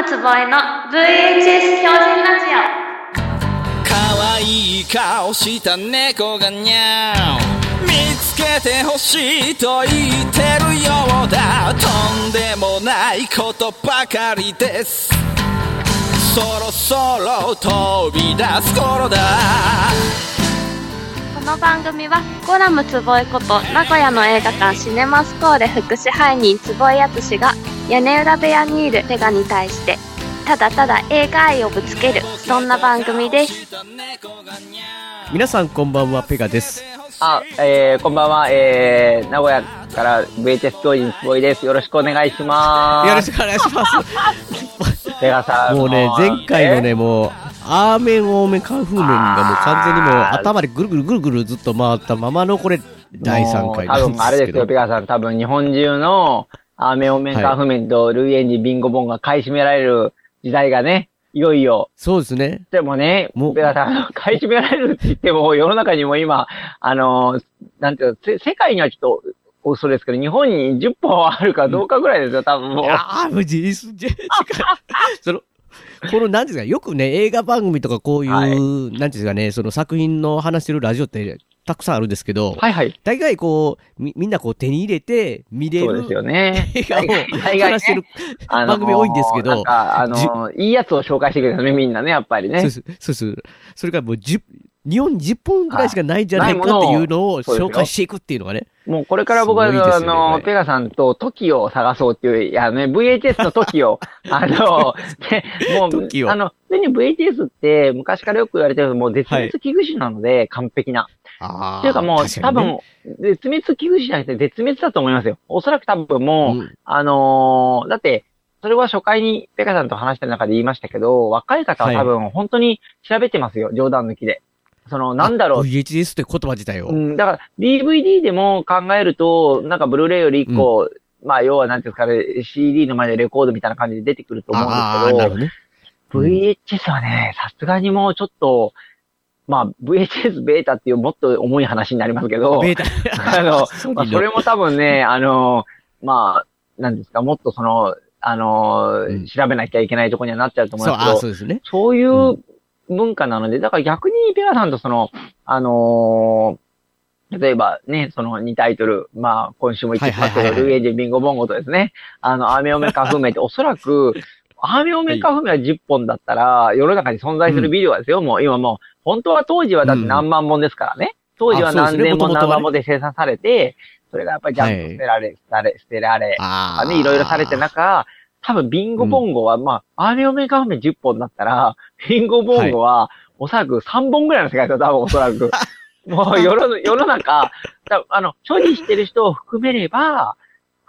ムつぼえの VHS 標準ラジ可愛い顔した猫がにゃー見つけてほしいと言ってるようだ。とんでもないことばかりです。そろそろ飛び出す頃だ。オこの番組はコラムつぼえこと名古屋の映画館シネマスコーレ副支配人つぼえやつしが屋根裏部屋にいるペガに対してただただ映画愛をぶつけるそんな番組です皆さんこんばんは、ペガです。あ、えー、こんばんは、えー、名古屋から VHS 教員すごいです。よろしくお願いします。よろしくお願いします。ペガさん。もうね、前回のね、もう、アーメン、オーメン、カンフーメンがもう完全にもう頭でぐるぐるぐるぐるずっと回ったままのこれ、第3回なんもう多分あれですよ、ペ。ガさん。多分日本中の、アーメンオメンカーフメンとルイエンジビンゴボンが買い占められる時代がね、いよいよ。そうですね。でもねもう、さん、買い占められるって言っても、世の中にも今、あの、なんていうの、せ世界にはちょっと、嘘ですけど、日本に10本あるかどうかぐらいですよ、多分もう。いやー、も うじ その、この、なんですか、よくね、映画番組とかこういう、はいなんていうんですかね、その作品の話してるラジオってたくさんあるんですけど、はいはい。大概こう、み、みんなこう手に入れて、見れるそうですよね。映画を大概話してるあのー番組多いんですけどなんか、あのーいいやつを紹介してくれるね、みんなね、やっぱりね。そうです、そうです。それからもう10、日本に10本ぐらいしかないんじゃないかっていうのを紹介していくっていうのがね。もうこれから僕は、ねこの、れペガさんとトキを探そうっていう、いやね、VHS の トキを、あの、でもう、あの、普通に VHS って昔からよく言われてるもう絶滅危惧種なので、完璧な。ああ。っていうかもう、ね分、絶滅危惧種じゃなくて絶滅だと思いますよ。おそらく多分もう、うんあのーだって、それは初回にペガさんと話した中で言いましたけど、若い方は多分本当に調べてますよ、冗談抜きで。その、なんだろう。VHS って言葉自体を。うん、だから DVD でも考えると、なんかブルーレイより一個、まあ要はなんていうんですかね、CD の前でレコードみたいな感じで出てくると思うんですどね。けど、VHS はね、さすがにもうちょっと、まあ VHS ベータっていうもっと重い話になりますけど、ベータ。あの、まあ、それも多分ね、あの、まあ、なんですか、もっとその、あの、うん。調べなきゃいけないところにはなっちゃうと思うんそう、ああ、ですけど、そうですね。そういう文化なので、だから逆にペガさんとその、あのー例えばね、その2タイトル、まあ、今週も言ってますけど、はいはいはいはい。ルイエンジェビンゴボンゴとですね、あの、アーメオメカフメって おそらく、アーメオメカフメは10本だったら、世の中に存在するビデオはですよ、もう今もう、本当は当時はだって何万本ですからね。当時は何千本何万本で生産されて、それがやっぱりジャンプ捨てられ、捨てられ、捨てられ、ああ。ね、いろいろされて中、多分ビンゴボンゴは、まあ、アーメオメカフメ10本だったら、ビンゴボンゴは、おそらく3本ぐらいの世界ですよ、多分おそらく。もう世の、世の中、多分あの、所持してる人を含めれば、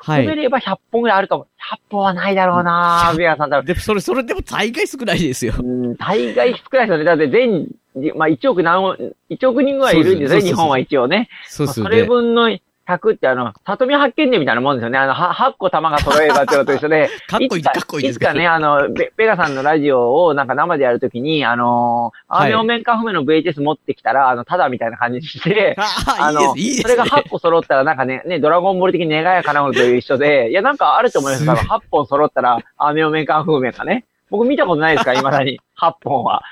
はい。含めれば100本ぐらいあると思う。100本はないだろうなビアさん多分。でも、それ、それでも大概少ないですよ。うん、大概少ないですよね。だって全、まあ1億何、1億人ぐらいいるんですね、日本は一応ね。まあそれそうですよね。分の100ってあの、里見発見伝みたいなもんですよね。あの、は8個玉が揃えばっていうのと一緒で、かっこいい、つかかっこいいですいつかね、あの、ペペガさんのラジオをなんか生でやるときに、あのー、メオメンカフメの VHS 持ってきたら、あの、ただみたいな感じにして、あの。それが8個揃ったらなんかね、ね、ドラゴンボール的に願いが叶うのと一緒で、いや、なんかあると思います。すごい多分8本揃ったら、アーメオメンカフメがね。僕見たことないですか？ら、未だに。8本は。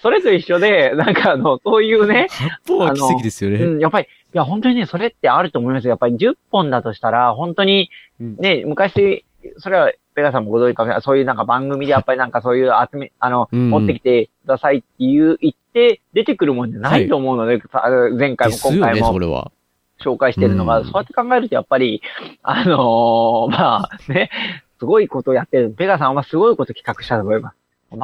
それと一緒で、なんかあの、そういうね、八本は奇跡ですよね。うん、やっぱり、いや、本当にね、それってあると思いますよ。やっぱり10本だとしたら、本当に、うんね、昔、それは、ペガさんもご存知かもしれない。そういうなんか番組でやっぱりなんかそういう集め、あの、うん持ってきてくださいっていう、言って出てくるもんじゃないと思うので、さあの前回も今回もそれは。紹介してるのが、うんそうやって考えるとやっぱり、あのーまあね、すごいことをやってる。ペガさんはすごいこと企画したと思いま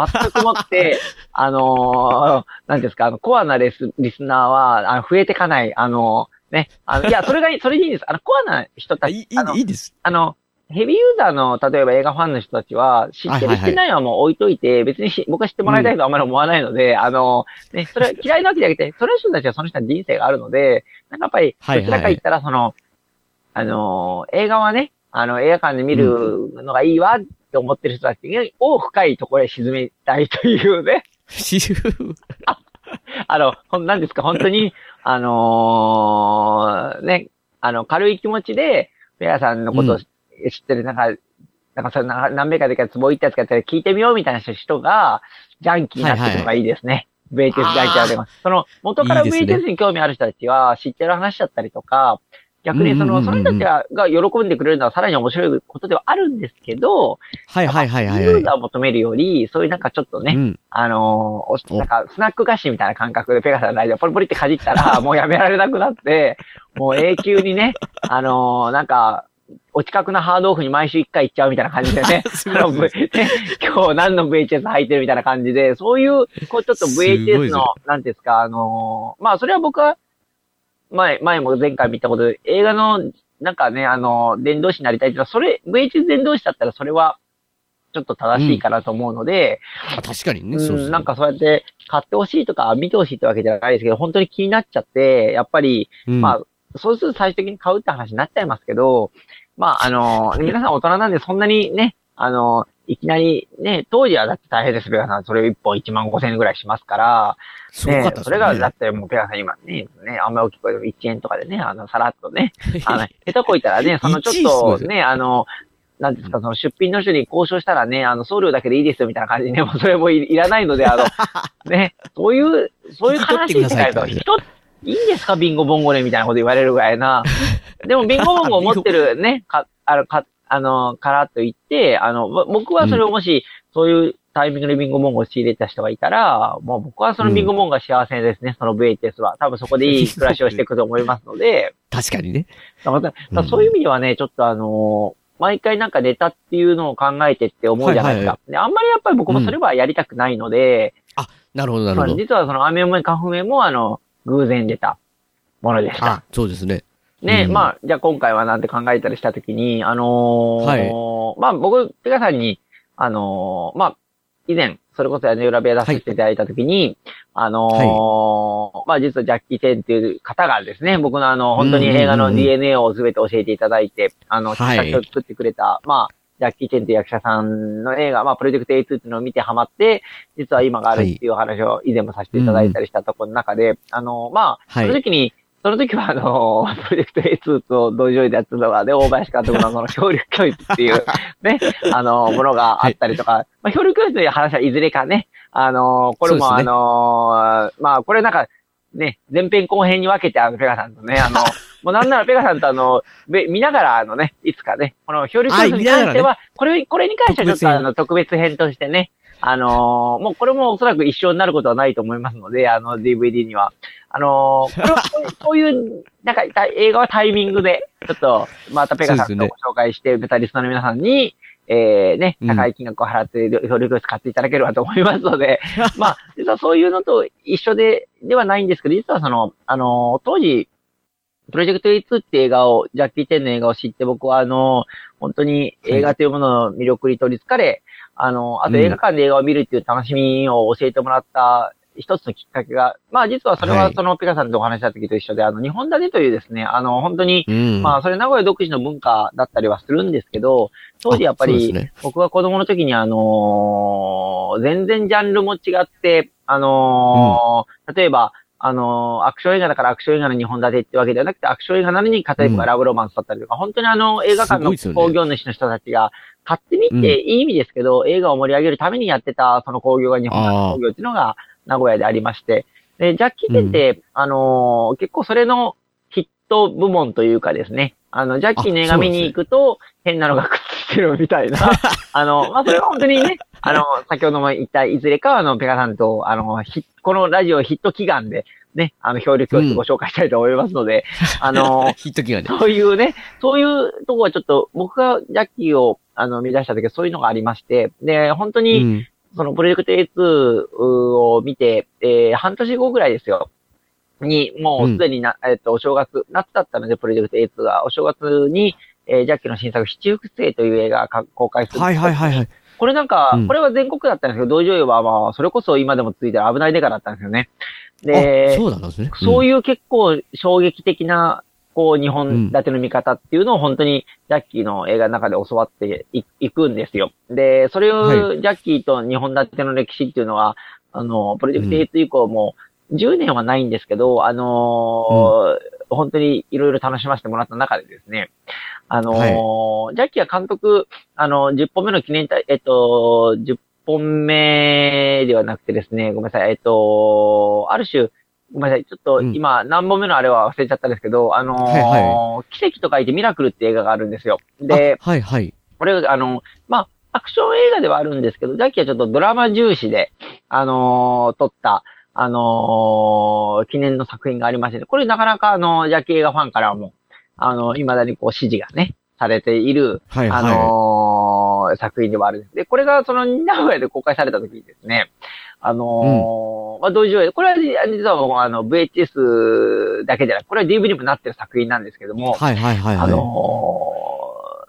す。全くもって、あのー、なんですか、あの、コアなレスリスナーは、あの、増えてかない、あのね、あの、いや、それがいい、それでいいんです。あの、コアな人たち、いい、いあのいいいです。あの、ヘビーユーザーの、例えば映画ファンの人たちは、知ってる、はいはいはい知ってないはもう置いといて、別にし僕は知ってもらいたいとはあんまり思わないので、あの、ね、それは嫌いなわけじゃなくて、その人たちはその人の人生があるので、なんかやっぱり、はいはいどちらか言ったら、その、あの、映画はね、あの、映画館で見るのがいいわって思ってる人たちを深いところへ沈めたいというね、あの、ほん、なんですか、本当に、あのーね、あの、軽い気持ちで、ペアさんのことを知ってる、なんか、なんかそれな何名かでか壺行ったやつか聞いてみようみたいな人が、ジャンキーになってくるのがいいですね。VHS ジャンキーは出ます。その、元からいいですね。VHS に興味ある人たちは知ってる話だったりとか、逆にその、その人たちがが喜んでくれるのはさらに面白いことではあるんですけど、はいはいはいはいはい。ユーザーを求めるより、そういうなんかちょっとね、うん。あのーなんか、スナック菓子みたいな感覚でペガさんのライドポリポリってかじったら、もうやめられなくなって、もう永久にね、あのーなんか、お近くのハードオフに毎週一回行っちゃうみたいな感じでね、ね今日何の VHS 入ってるみたいな感じで、そういう、こうちょっと VHS の、なんですか、あのーまあそれは僕は、前、前も前回見たことで、映画の、なんかね、あのー伝道師になりたいっていうのは、それ、VHS 伝道師だったらそれは、ちょっと正しいかなと思うので、あ確かにね、うそうなんかそうやって買ってほしいとか見てほしいってわけじゃないですけど、本当に気になっちゃって、やっぱり、うん。まあ、そうすると最終的に買うって話になっちゃいますけど、まあ、あの、皆さん大人なんでそんなにね、あの、いきなりね、当時はだって大変です、ペガさん。それ1本1万5千円ぐらいしますから、ねすごかった、それが、だってもうペガさん今ね、ね、あんまり大きい声でも1円とかでね、あの、さらっとね、あの、下手こいたらね、そのちょっ1位すごいですとね、あの、なんですか、その出品の人に交渉したらね、あの、送料だけでいいですよみたいな感じでね、もうそれもいいらないので、あの、ね、そういう、そういう話になると、引き人、いいんですかビンゴボンゴレみたいなこと言われるぐらいな。でもビンゴボンゴを持ってるね、か、あの、か、あの、からと言って、あの、ぼ僕はそれをもし、そういうタイミングでビンゴボンゴを仕入れた人がいたら、もう僕はそのビンゴボンゴが幸せですね、その VHS は。多分そこでいい暮らしをしていくと思いますので、確かにね。だからだからそういう意味ではね、ちょっとあのー毎回なんかネタっていうのを考えてって思うじゃないですか。はいであんまりやっぱり僕もそれはやりたくないので、なるほど、なるまあほど。実はその雨も花粉もあの、偶然出たものでした。あ、そうですね。ね、うん。まあ、じゃあ今回はなんて考えたりしたときに、あのーまあ僕、ペガさんに、あのーまあ、以前、それこそ屋根裏部屋出させていただいたときに、あのーまあ実はジャッキー・チェンっていう方がですね、僕のあの、本当に映画の DNA を全て教えていただいて、あの、を作ってくれた、まあ、ジャッキー・チェンという役者さんの映画、まあ、プロジェクト A2 っていうのを見てハマって、実は今があるっていうお話を以前もさせていただいたりしたところの中で、あの、まあ、はい。その時に、その時はあの、プロジェクト A2 と同時でやってたのが、で、大林監督のその協力教育っていう、ね、あの、ものがあったりとか、まあ、協力教育という話はいずれかね、あの、これも、ね。あの、まあ、これなんか、ね、前編後編に分けて、あの、ペガさんとね、あの、もうなんならペガさんとあの、べ見ながら、あのね、いつかね、この協力教育に関しては、これ、これに関してはちょっとあの、特別編としてね、あのーもうこれもおそらく一生になることはないと思いますので、あの DVD には。あのーこれはこういう なんかた映画はタイミングで、ちょっと、またペガさんとご紹介して、ベタリストの皆さんに、えー、ね、うん。高い金額を払って、協力を使っていただければと思いますので、まあ、実はそういうのと一緒で、ではないんですけど、実はその、あのー当時、プロジェクト A2 って映画を、ジャッキー・テンの映画を知って、僕はあの、本当に映画というものの魅力に取り憑かれ、あの、あとうん。映画館で映画を見るっていう楽しみを教えてもらった一つのきっかけが、まあ実はそれははい。そのペガさんとお話した時と一緒で、あの、日本立てというですね、あの、本当に、うん。まあそれ名古屋独自の文化だったりはするんですけど、当時やっぱり、ね。僕が子供の時にあのー全然ジャンルも違って、あのー例えば、あのーアクション映画だからアクション映画の日本立てってわけではなくて、アクション映画なのに片一方がラブロマンスだったりとか、本当にあの、映画館の興行主の人たちが、買ってみて、いい意味ですけど、映画を盛り上げるためにやってた、その興行が日本立て興行っていうのが名古屋でありまして、で、ジャッキーテンって、あのー結構それのヒット部門というかですね、あの、ジャッキーの映画見に行くと、変なのがくっついてるみたいな。あの、まあ、それは本当にね、あの、先ほども言った、いずれかは、あの、ペガさんと、あの、ヒこのラジオヒット祈願で、ね、あの、協力教室ご紹介したいと思いますので、あの、ヒット機がね。そういうね、そういうとこはちょっと、僕がジャッキーを、あの、見出した時はそういうのがありまして、で、本当うに、ん。そのプロジェクト A2 を見て、えー半年後ぐらいですよ。に、もうすでにな、えっと、お正月、夏だったので、プロジェクト A2 が、お正月に、えージャッキーの新作、七福星という映画が公開する。はいはいはいはい。これなんか、うんこれは全国だったんですけど、同時上映はまあ、それこそ今でも続いてる危ないデカだったんですよね。であ、そうなんですね。そういいう結構衝撃的な、こう、日本立ての見方っていうのを本当にジャッキーの映画の中で教わっていいくんですよ。で、それをはジャッキーと日本立ての歴史っていうのは、あの、プロジェクト A2 以降も、10年はないんですけど、あのー本当にいろいろ楽しませてもらった中でですね、あのージャッキーは監督、あの、10本目の記念大、えっと、10本目ではなくてですね、ごめんなさい、えっと、ある種、ごめんなさい、ちょっとうん今、何本目のあれは忘れちゃったんですけど、あのーはい奇跡と書いてミラクルって映画があるんですよ。で、あはいはい。これ、あの、まあ、アクション映画ではあるんですけど、ジャッキーはちょっとドラマ重視で、あのー撮った、あのー記念の作品がありまして、これなかなかあの、ジャッキー映画ファンからも、あの、未だにこう支持がね、されている、はいはい。あのー作品ではあるんです。で、これがその名古屋で公開された時にですね、あのーまあ、同時上映、これは実はもうあの、VHS だけでなく、これは DVD にもなってる作品なんですけども、はいはいはいはい。あの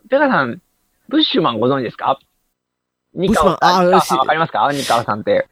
ー、ペガさん、ブッシュマンご存知ですか？ニカオブッシュマンあニカオしさんわかりますか？ニカオさんって。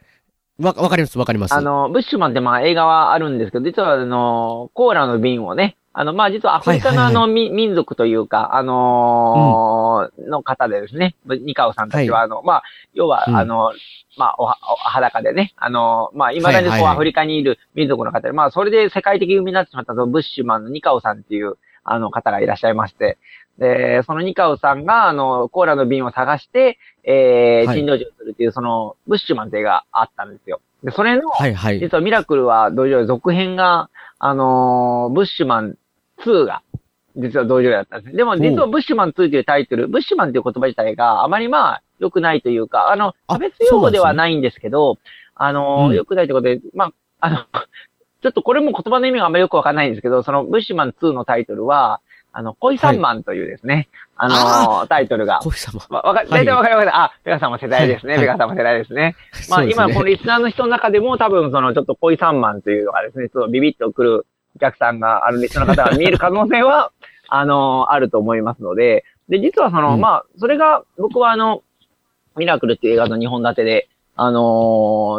わ、わかりますわかります。あの、ブッシュマンってまあ映画はあるんですけど、実はあの、コーラの瓶をね、あの、まあ実はアフリカのあはいはい。の、み民族というか、あのーの方でですね、ニカオさんたちは、はあの、まあ、要は、うん。あの、まあ、おは、お裸でね、あの、まあ、未だにこう、はいはいはい。アフリカにいる民族の方で、まあ、それで世界的に生みになってしまったそのブッシュマンのニカオさんっていう、あの方がいらっしゃいまして、で、そのニカオさんが、あの、コーラの瓶を探して、えー、はい。珍道中するっていう、その、ブッシュマンってがあったんですよ。で、それの、はいはい。実はミラクルは同時で続編が、あのーブッシュマン2が、実は同時だったんですね。でも実はブッシュマン2というタイトル、ブッシュマンという言葉自体があまりまあ良くないというか、あの、あ差別用語ではないんですけど、あのーうん良くないということで、まあ、あの、ちょっとこれも言葉の意味があんまりよくわかんないんですけど、そのブッシュマン2のタイトルは、あの、恋三万というですね、あのータイトルが、コフ様。わ、わか、はい大体わかります。あ、ペガさんも世代ですね。はいペガさんも世代ですね。まあ、ね今、このリスナーの人の中でも多分、その、ちょっと恋三万というのがですね、ちょっとビビッとくるお客さんが、あの、リスの方が見える可能性は、あの、あると思いますので、で、実はその、うん。まあ、それが、僕はあの、ミラクルっていう映画の2本立てで、あの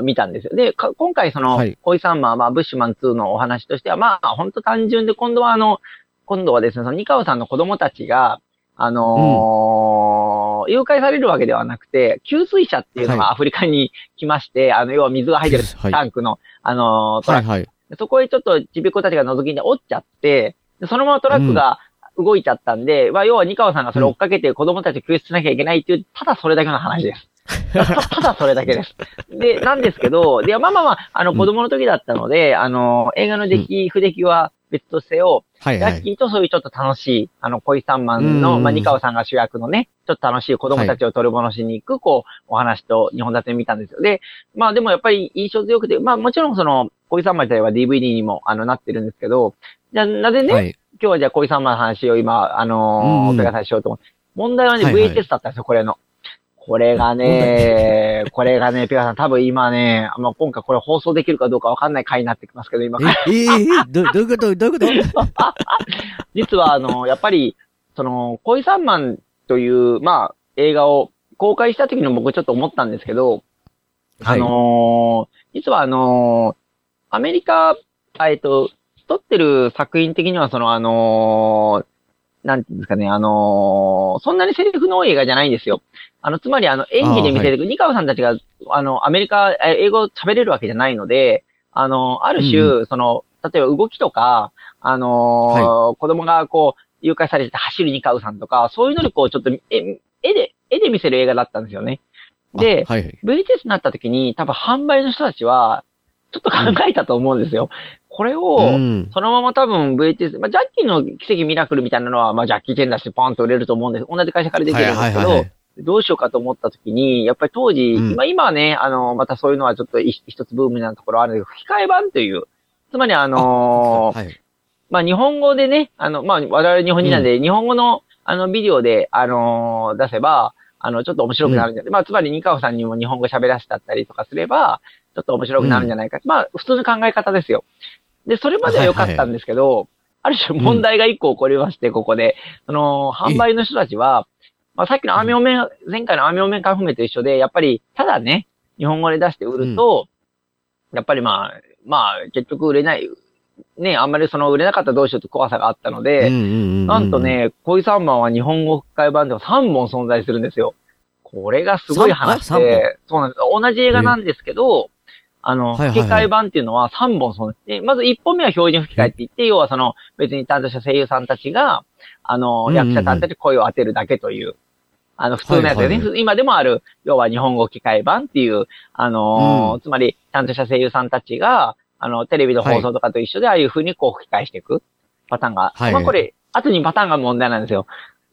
ー見たんですよ。で、か今回その、はい。恋三万、まあ、ブッシュマン2のお話としては、まあ、本当単純で、今度はあの、今度はですね、その、ニカオさんの子供たちが、あのー誘拐されるわけではなくて、給水車っていうのはがアフリカに来まして、あの、要は水が入ってるはい。タンクの、あのートラックそこへちょっとちびっ子たちが覗きに折っちゃって、でそのままトラックが動いちゃったんで、まあ、要はニカオさんがそれを追っかけて子供たちを救出しなきゃいけないっていう、ただそれだけの話です。たただそれだけです。で、なんですけど、で、まあまあまあ、あの、子供の時だったので、あの、映画の出来、不出来は別とせよ、はいはい。ラッキーとそういうちょっと楽しい、あの、恋三万の、うんまあ、ニカオさんが主役のね、ちょっと楽しい子供たちを取り戻しに行く、こう、お話と日本立て見たんですよ。で、まあでもやっぱり印象強くて、まあもちろんその、恋三万自体は DVD にも、あの、なってるんですけど、じゃあ、なぜね、はい。今日はじゃあ恋三万の話を今、あのー、うんうん。ペガさんしようと思って。問題はね、はいはい。VHS だったんですよ、これの。これがね、これがね、ペガさん多分今ね、まあ、今回これ放送できるかどうかわかんない回になってきますけど、今。え、ええど、どういうこと？どういうこと？実は、あの、やっぱり、その、恋三万という、まあ、映画を公開した時に僕ちょっと思ったんですけど、あのー実はあのーアメリカ、あえっと、撮ってる作品的にはそのあのーなんていうんですかね、あのーそんなにセリフの多い映画じゃないんですよ。あの、つまりあの、演技で見せてく、ニカオさんたちが、あの、アメリカ、え英語を喋れるわけじゃないので、あの、ある種、うその、例えば動きとか、あのー子供がこう、誘拐されて走るニカオさんとか、そういうのにこう、ちょっと、え、絵で、絵で見せる映画だったんですよね。で、あはいはい。VTS になった時に、多分販売の人たちは、ちょっと考えたと思うんですよ。これを、うん。そのまま多分 VTS、まあ、ジャッキーの奇跡ミラクルみたいなのは、まあ、ジャッキーチェン出してポンと売れると思うんです。同じ会社からできるんですけど、はいはいはいどうしようかと思った時に、やっぱり当時、うんまあ今はね、あの、またそういうのはちょっと一一つブームなところあるんですけど、吹き替え版という、つまりあのーはい。まあ日本語でね、あの、まあ我々日本人なんで、日本語のあのビデオで、あのー出せば、あの、ちょっと面白くなるんじゃない、まあつまりニカオさんにも日本語喋らせたったりとかすれば、ちょっと面白くなるんじゃないか。まあ普通の考え方ですよ。で、それまでは良かったんですけど、ある種問題が一個起こりまして、ここで。その、販売の人たちは、まあさっきのアーミョンメン、前回のアーミョンメンカンフメと一緒で、やっぱり、ただね、日本語で出して売ると、やっぱりまあ、まあ結局売れない、ね、あんまりその売れなかったらどうしようって怖さがあったので、ななんと、ね、恋三番は日本語吹き替え版では3本存在するんですよ。これがすごい話で、そうなんです。同じ映画なんですけど、あの、はいはいはい。吹き替え版っていうのは3本そうで、まず1本目は標準吹き替えって言って、要はその、別に担当した声優さんたちが、あの、うんうんうん。役者さんたちに声を当てるだけという、あの、普通のやつでね、はいはい今でもある、要は日本語吹き替え版っていう、あのーうつまり、担当した声優さんたちが、あの、テレビの放送とかと一緒で、ああいう風にこう吹き返していくパターンが、はいまあこれ、あとにパターンが問題なんですよ。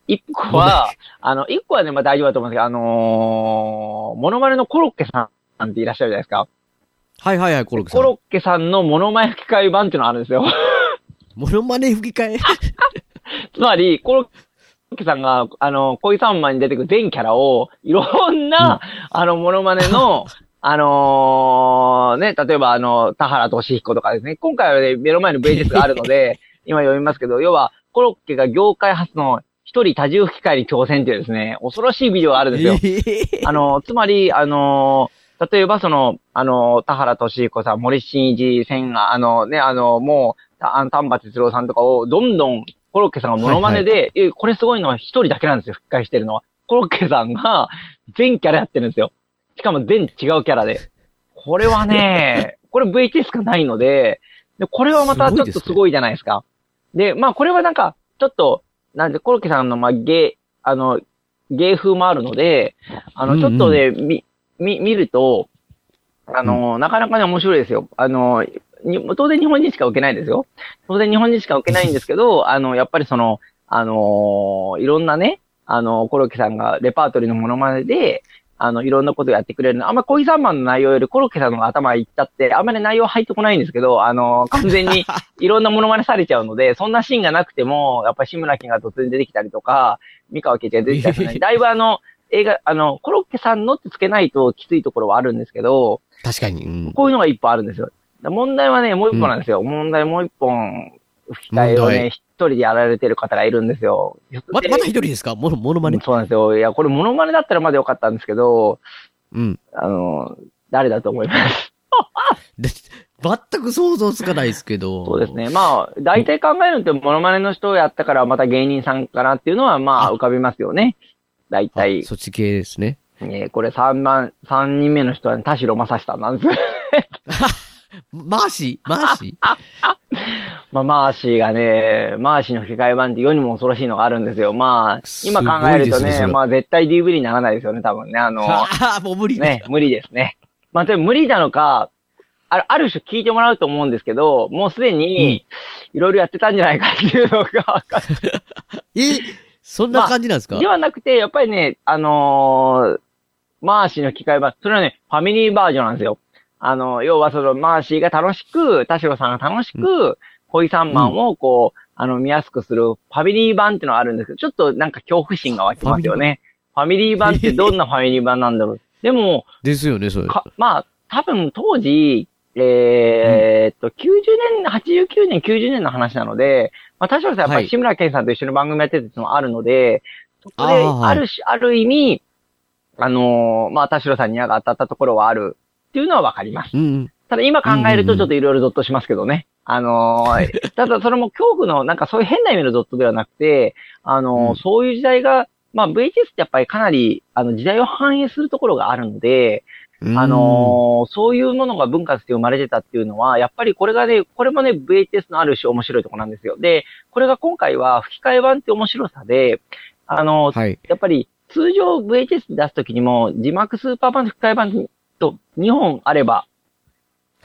一個は、あの、一個はね、まあ大丈夫だと思うんですけど、あのーモノマネのコロッケさんっていらっしゃるじゃないですか。はいはいはい、コロッケさん。コロッケさんのモノマネ吹き替え版っていうのがあるんですよ。モノマネ吹き替え？つまり、コロッケさんが、あの、恋三万に出てくる全キャラを、いろんな、あの、モノマネの、あのーね、例えば、あの、田原俊彦とかですね、今回はね、目の前の VHS があるので、今読みますけど、要は、コロッケが業界初の一人多重吹き替えに挑戦っていうですね、恐ろしいビデオがあるんですよ。えあの、つまり、あの、例えばその、あの、田原俊彦さん、森進一千が、あのね、あの、もう、たあの丹波哲郎さんとかを、どんどん、コロッケさんがモノマネで、えこれすごいのは一人だけなんですよ、吹き替えしてるのは。コロッケさんが、全キャラやってるんですよ。しかも全違うキャラで。これはね、これ VTS がないので、でこれはまたちょっとすごいじゃないですか。でまあこれはなんか、ちょっと、なんで、コロッケさんの、まあ、芸、あの、芸風もあるので、あの、ちょっとね、み、み、見ると、あの、なかなかね、面白いですよ。あの、に当然日本人しか受けないですよ。当然日本人しか受けないんですけど、あの、やっぱりその、あのいろんなね、あの、コロッケさんがレパートリーのモノマネで、あの、いろんなことやってくれるの。あんま恋三番の内容よりコロッケさんの頭いったって、あんまり内容入ってこないんですけど、あの、完全に いろんなモノマネされちゃうので、そんなシーンがなくても、やっぱり志村けんが突然出てきたりとか、三河圭ちゃんが出てきたりとかね、だいぶあの、映画、あの、コロッケさんのってつけないときついところはあるんですけど、確かに。うんこういうのが一本あるんですよ。問題はね、もう一本なんですよ。問題もう一本、吹き替えをね、一人でやられてる方がいるんですよ。ま、また一人ですか？モノモノマネ？そうなんですよ。いや、これモノマネだったらまだよかったんですけど、うん。あの、誰だと思います？で全く想像つかないですけど。そうです。ね。まあ、大体考えると、モノマネの人をやったからまた芸人さんかなっていうのは、まあ、あ浮かびますよね。大体。そっち系ですね。えーこれ3番、三人目の人は、田代まさしさんなんです。マーシー？マーシー？まあ、マーシーがね、マーシーの吹き替え版って世にも恐ろしいのがあるんですよ。まあ、今考えるとね、ねまあ絶対 DVD にならないですよね、多分ね。あの、もう無理。ね、無理ですね。まあ、でも無理なのか、あるある種聞いてもらうと思うんですけど、もうすでに、いろいろやってたんじゃないかっていうのがわかる。えそんな感じなんですか、ではなくて、やっぱりね、あのーマーシーの吹き替え版、それはね、ファミリーバージョンなんですよ。あの、要はその、マーシーが楽しく、田代さんが楽しく、恋三万をこう、あの、見やすくするファミリー版ってのがあるんですけど、ちょっとなんか恐怖心が湧きますよね。ファミリー版ってどんなファミリー版なんだろう。でも、ですよね、それ。かまあ、多分当時、えーっと、90年、89年、90年の話なので、まあ、田代さんやっぱはいり志村けんさんと一緒に番組やってるっていうのもあるので、そこで、あるし、ある意味、あのーまあ、田代さんに矢が当たったところはあるっていうのはわかります。うんうん。ただ今考えるとちょっといろいろゾッとしますけどね。あのー ただそれも恐怖の、なんかそういう変な意味のゾッとではなくて、あのーうんそういう時代が、まあ VHS ってやっぱりかなり、あの、時代を反映するところがあるので、うんあのーそういうものが文化として生まれてたっていうのは、やっぱりこれがね、これもね、VHS のある種面白いところなんですよ。で、これが今回は吹き替え版って面白さで、あのーはい。やっぱり通常 VHS で出すときにも、字幕スーパー版と吹き替え版と2本あれば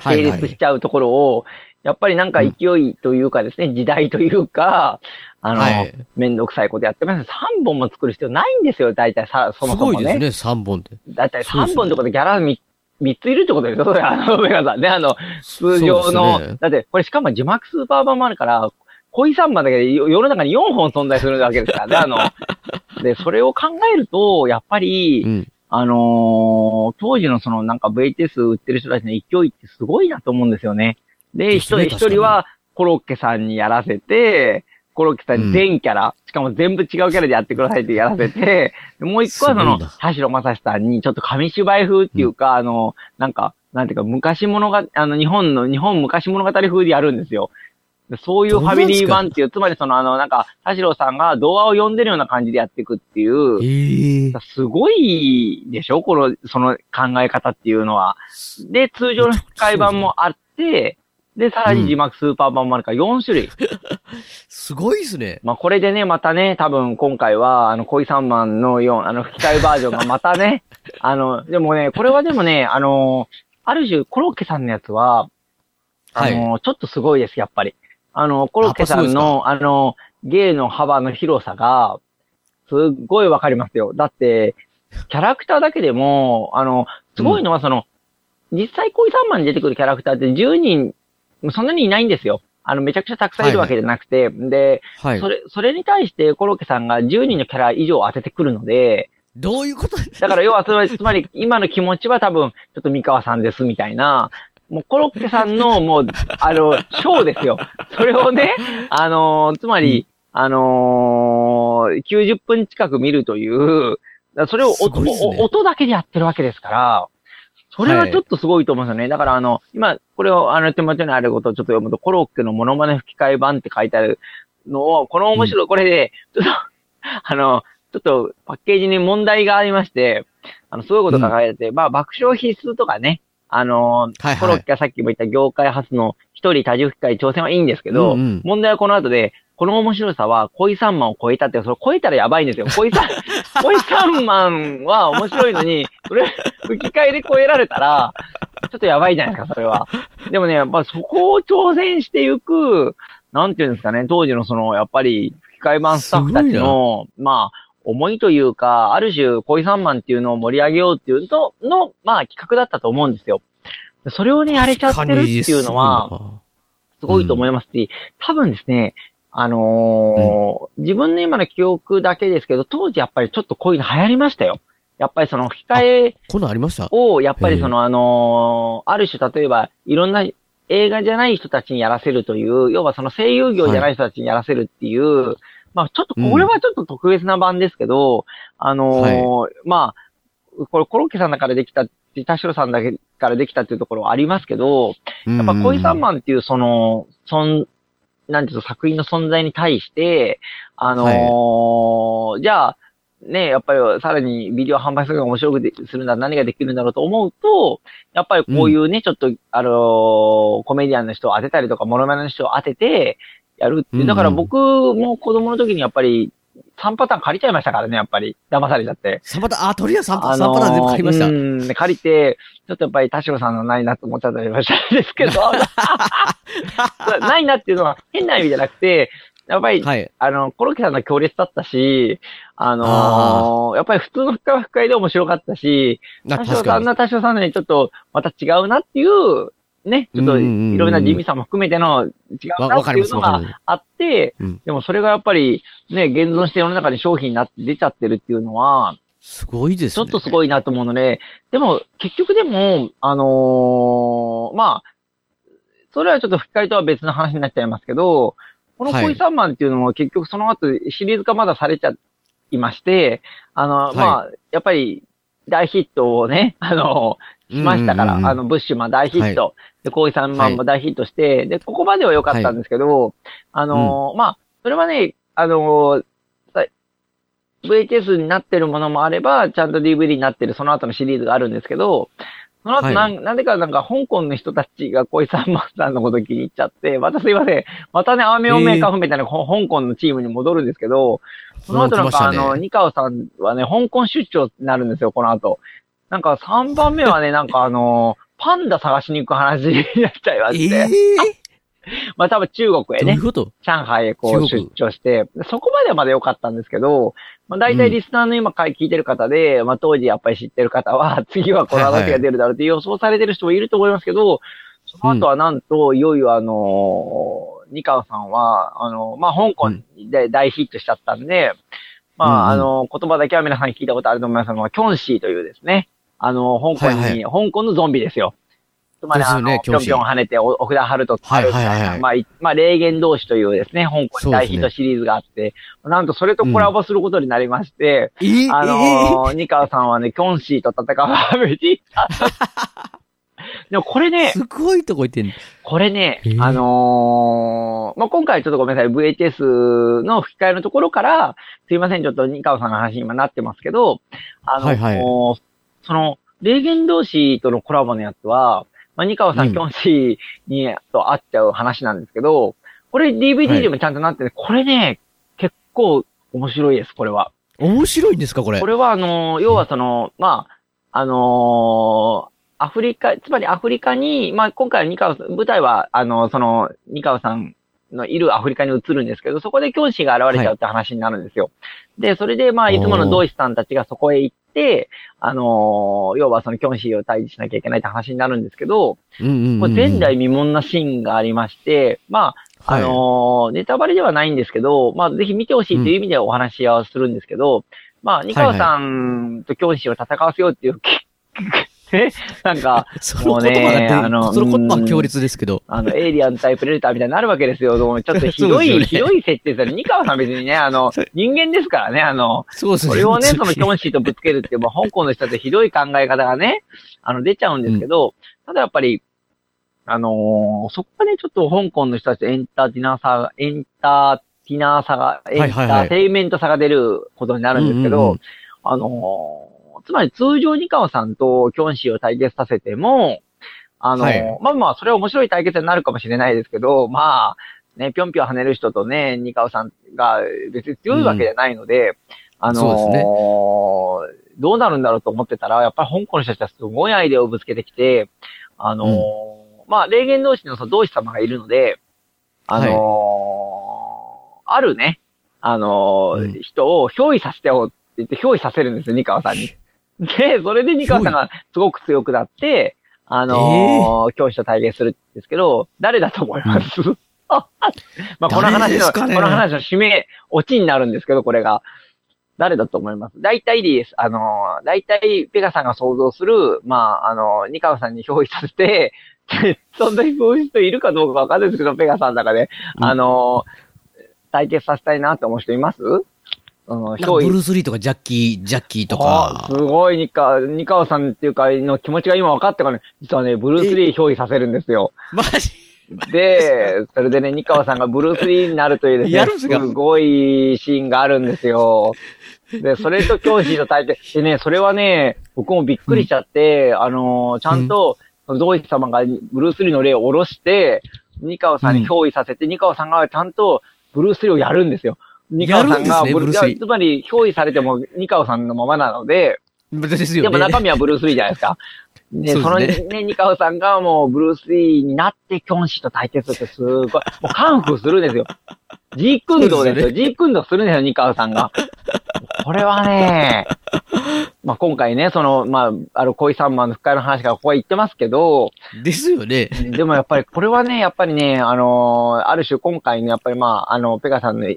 成立しちゃうところを、やっぱりなんか勢いというかですね、時代というか、あの、はいめんどくさいことやってます。3本も作る必要ないんですよ、大体さ、そもすそもね。ごいですね、3本で。だいたいそうですね3本ってことでギャラ 3, 三ついるってことですよ、それ、あの、メガさんね、あの、通常の、ねだって、これしかも字幕スーパー版もあるから、恋三番だけでよ世の中に4本存在するわけですからね、あの、で、それを考えると、やっぱり、うん。あのー当時のそのなんか VTS 売ってる人たちの勢いってすごいなと思うんですよね。で、一人一人はコロッケさんにやらせて、コロッケさんに全キャラ、しかも全部違うキャラでやってくださいってやらせて、でもう一個はその田代正史さんにちょっと紙芝居風っていうか、あの、なんか、なんていうか、昔物が、あの、日本の、日本昔物語風でやるんですよ。でそういうファミリー版っていう、つまりそのあの、なんか、田代さんが童話を読んでるような感じでやっていくっていう、ええ。すごいでしょ？この、その考え方っていうのは。で、通常の吹き替え版もあって、で、さらに字幕スーパー版もあるから4種類。すごいですね。まあ、これでね、またね、多分今回は、あの、恋三万のよう、あの、吹き替えバージョンが またね、あの、でもね、これはでもね、あの、ある種、コロッケさんのやつは、あの、ちょっとすごいです、やっぱり。あの、コロッケさんの、あの、芸の幅の広さが、すっごいわかりますよ。だって、キャラクターだけでも、あの、すごいのはその、実際恋三万に出てくるキャラクターって10人、そんなにいないんですよ。あの、めちゃくちゃたくさんいるわけじゃなくて、で、はい。そ。れ、それに対してコロッケさんが10人のキャラ以上当ててくるので、どういうこと？だから要はつまり、つまり今の気持ちは多分、ちょっと三河さんですみたいな、もうコロッケさんのもう、あの、ショーですよ。それをね、あのつまり、あのー、90分近く見るという、それをす音,、ね。音だけでやってるわけですから、それはちょっとすごいと思うんですよね。だからあの、今、これをあの手元にあることをちょっと読むと、コロッケのモノマネ吹き替え版って書いてあるのを、この面白い、これで、ちょっと、あの、ちょっとパッケージに問題がありまして、あの、すごいことが書かれてて、まあ、爆笑必須とかね、あの、はいはい。コロッケがさっきも言った業界初の一人多重吹き替え挑戦はいいんですけど、うんうん。問題はこの後で、この面白さは恋三万を超えたって、それ超えたらやばいんですよ。恋三、恋三万は面白いのに、それ吹き替えで超えられたら、ちょっとやばいじゃないですか、それは。でもね、やっぱそこを挑戦していく、なんていうんですかね、当時のその、やっぱり吹き替え版スタッフたちの、まあ、思いというか、ある種、恋三万っていうのを盛り上げようっていうのの、まあ、企画だったと思うんですよ。それをね、やれちゃってるっていうのは、すごいと思いますし、多分ですね、あのー自分の今の記憶だけですけど、当時やっぱりちょっとこういうの流行りましたよ。やっぱりその吹き替えこんなんありました？を、やっぱりそのあのーある種例えば、いろんな映画じゃない人たちにやらせるという、要はその声優業じゃない人たちにやらせるっていう、まあちょっとこれはちょっと特別な版ですけど、あのーまあ、これコロッケさんだからできた、田代さんだけからできたっていうところはありますけど、やっぱ恋三万っていうその、そん、なんていうの、作品の存在に対して、あのーじゃあ、ね、やっぱりさらにビデオ販売するのが面白くでするなら何ができるんだろうと思うと、やっぱりこういうね、ちょっと、あのーコメディアンの人を当てたりとか、モノマネの人を当てて、やるっていう。だから僕も子供の時にやっぱり、3パターン借りちゃいましたからね、やっぱり。騙されちゃって。3パターン、あ、とりあえず3パあターン、3パターン全部買いました。うん、で借りて、ちょっとやっぱり田代さんのないなと思っちゃったりましたんですけど、ないなっていうのは変な意味じゃなくて、やっぱり、はい。あの、コロッケさんが強烈だったし、あのーやっぱり普通の深い深いで面白かったし、な、田代確かに。さんな田代さんのにちょっとまた違うなっていう、ね、ちょっといろんな地味さも含めての違うわ、なっていうのが。あって、うんでもそれがやっぱりね、現存して世の中に商品になって出ちゃってるっていうのは、すごいですね。ちょっとすごいなと思うので、でも、結局でも、あのーまあ、それはちょっと吹き替えとは別の話になっちゃいますけど、このはい恋三万っていうのも結局その後シリーズ化まだされちゃいまして、あの、はいまあ、やっぱり大ヒットをね、あの、しましたから、あの、ブッシュマン大ヒット、で、恋三万も大ヒットして、で、ここまでは良かったんですけど、あのーまあ、それはね、あのーさ VHS になってるものもあれば、ちゃんと DVD になってるその後のシリーズがあるんですけど、その後なん、なんでかなんか香港の人たちが恋三万さんのこと気に入っちゃって、またすいません。またね、アーメオメーカーフみたいな、ほ香港のチームに戻るんですけど、その後なんか、ね。の、ニカオさんはね、香港出張になるんですよ、この後。なんか3番目はね、なんかあの、パンダ探しに行く話になっちゃいまえして、え まあ多分中国へね。どういう、こと？上海へこう出張して、そこまではまだ良かったんですけど、まあ大体リスナーの今回聞いてる方で、まあ当時やっぱり知ってる方は、次はこの話が出るだろうって予想されてる人もいると思いますけど、その後はなんと、いよいよあのー、ニカオさんは、あの、まあ香港で大ヒットしちゃったんで、まあ、うんうん。あの、言葉だけは皆さん聞いたことあると思いますが、キョンシーというですね、あの、香港に、はい香港のゾンビですよ。つまり、あの、ぴょんぴょん跳ねて、お奥田春人とはいみたいな、はい。はいはいまあ、いまあ、霊言同士というですね、香港に大ヒットシリーズがあって、なんとそれとコラボすることになりまして、えーあのー、ニカワさんはね、キョンシーと戦うはめに、でもこれね、すごいとこ行ってん。の。これねあのーまあ、今回ちょっとごめんなさい、VHS の吹き替えのところから、すいません、ちょっとニカオさんの話に今なってますけど、あの、はいはいその、霊言同士とのコラボのやつは、まあ、ニカオさうんん、キョンシーに、と会っちゃう話なんですけど、これ DVD でもちゃんとなってて、これね、結構面白いです、これは。面白いんですか、これ？これは、あのー要はその、まあ、あのーアフリカ、つまりアフリカに、まあ、今回はニカオさん、舞台は、あの、その、ニカオさんのいるアフリカに移るんですけど、そこで教師が現れちゃうって話になるんですよ。で、それで、まあ、いつもの同志さんたちがそこへ行って、あのー要はその教師を退治しなきゃいけないって話になるんですけど、うんうんうんもう前代未聞なシーンがありまして、まあ、あのーネタバレではないんですけど、まあ、ぜひ見てほしいという意味でお話はするんですけど、まあ、ニカオさんと教師を戦わせようっていう、ね、なんか、その言葉が出るもうねあのその言葉は強烈ですけど。あの、エイリアン対プレデターみたいになるわけですよ。ちょっとひどい、ねひどい設定ですよね。ニカオさん別にね、あの、人間ですからね、あの、そうですそれをね、そのキョンシーとぶつけるっていう、まあ、香港の人ってひどい考え方がね、あの、出ちゃうんですけど、ただやっぱり、あのーそこがね、ちょっと香港の人たちとエンターテイナーさが、エンターテイナーさが、エンターテイメントさが出ることになるんですけど、うんうんうんあのーつまり通常ニカオさんとキョンシーを対決させても、あのーはい。まあまあ、それは面白い対決になるかもしれないですけど、まあ、ね、ぴょんぴょん跳ねる人とね、ニカオさんが別に強いわけじゃないので、あのーね。どうなるんだろうと思ってたら、やっぱり香港の人たちはすごいアイデアをぶつけてきて、あのーまあ、霊言同士のその同士様がいるので、あのーあるね、あのーうん。人を憑依させてよって言って憑依させるんですよ、ニカワさんに。で、それでニカワさんがすごく強くなって、あのー教師と対決するんですけど、誰だと思います、まあ、この誰話の、ね。この話の締め、オチになるんですけど、これが。誰だと思います？大体でいいです。あのー、大体、ペガさんが想像する、まあ、あのー、ニカワさんに憑依させて、そんなにそういう人いるかどうかわかんないですけど、ペガさんの中で、うんあのー、対決させたいなって思う人います？うん、ブルース・リーとかジャッキー、ジャッキーとかあす。ごい、ニカ、ニカワさんっていうか、の気持ちが今分かったからね、実はね、ブルース・リー憑依させるんですよ。マジ？で、それでね、ニカワさんがブルース・リーになるというですね、すか？ごいシーンがあるんですよ。で、それと教師の対決。でね、それはね、僕もびっくりしちゃって、あのーちゃんと、同一様がブルース・リーの例を下ろして、ニカワさんに憑依させて、ニカワさんがちゃんとブルース・リーをやるんですよ。ニカワさんがブルースリーつまり、憑依されてもニカワさんのままなので、ですよね。でも中身はブルース・リーじゃないですか。で、そのね、ニカオさんがもうブルース・リーになってキョンシーと対決ってすごい、もうカンフーするんですよ。ジークンドーですよ。ジークンドーするんですよ、ニカオさんが。これはね、まあ今回ね、その、まあ、あの、恋三万の深いの話がここへ言ってますけど、ですよね。でもやっぱりこれはね、やっぱりね、あのーある種今回ね、やっぱりまあ、あの、ペガさんの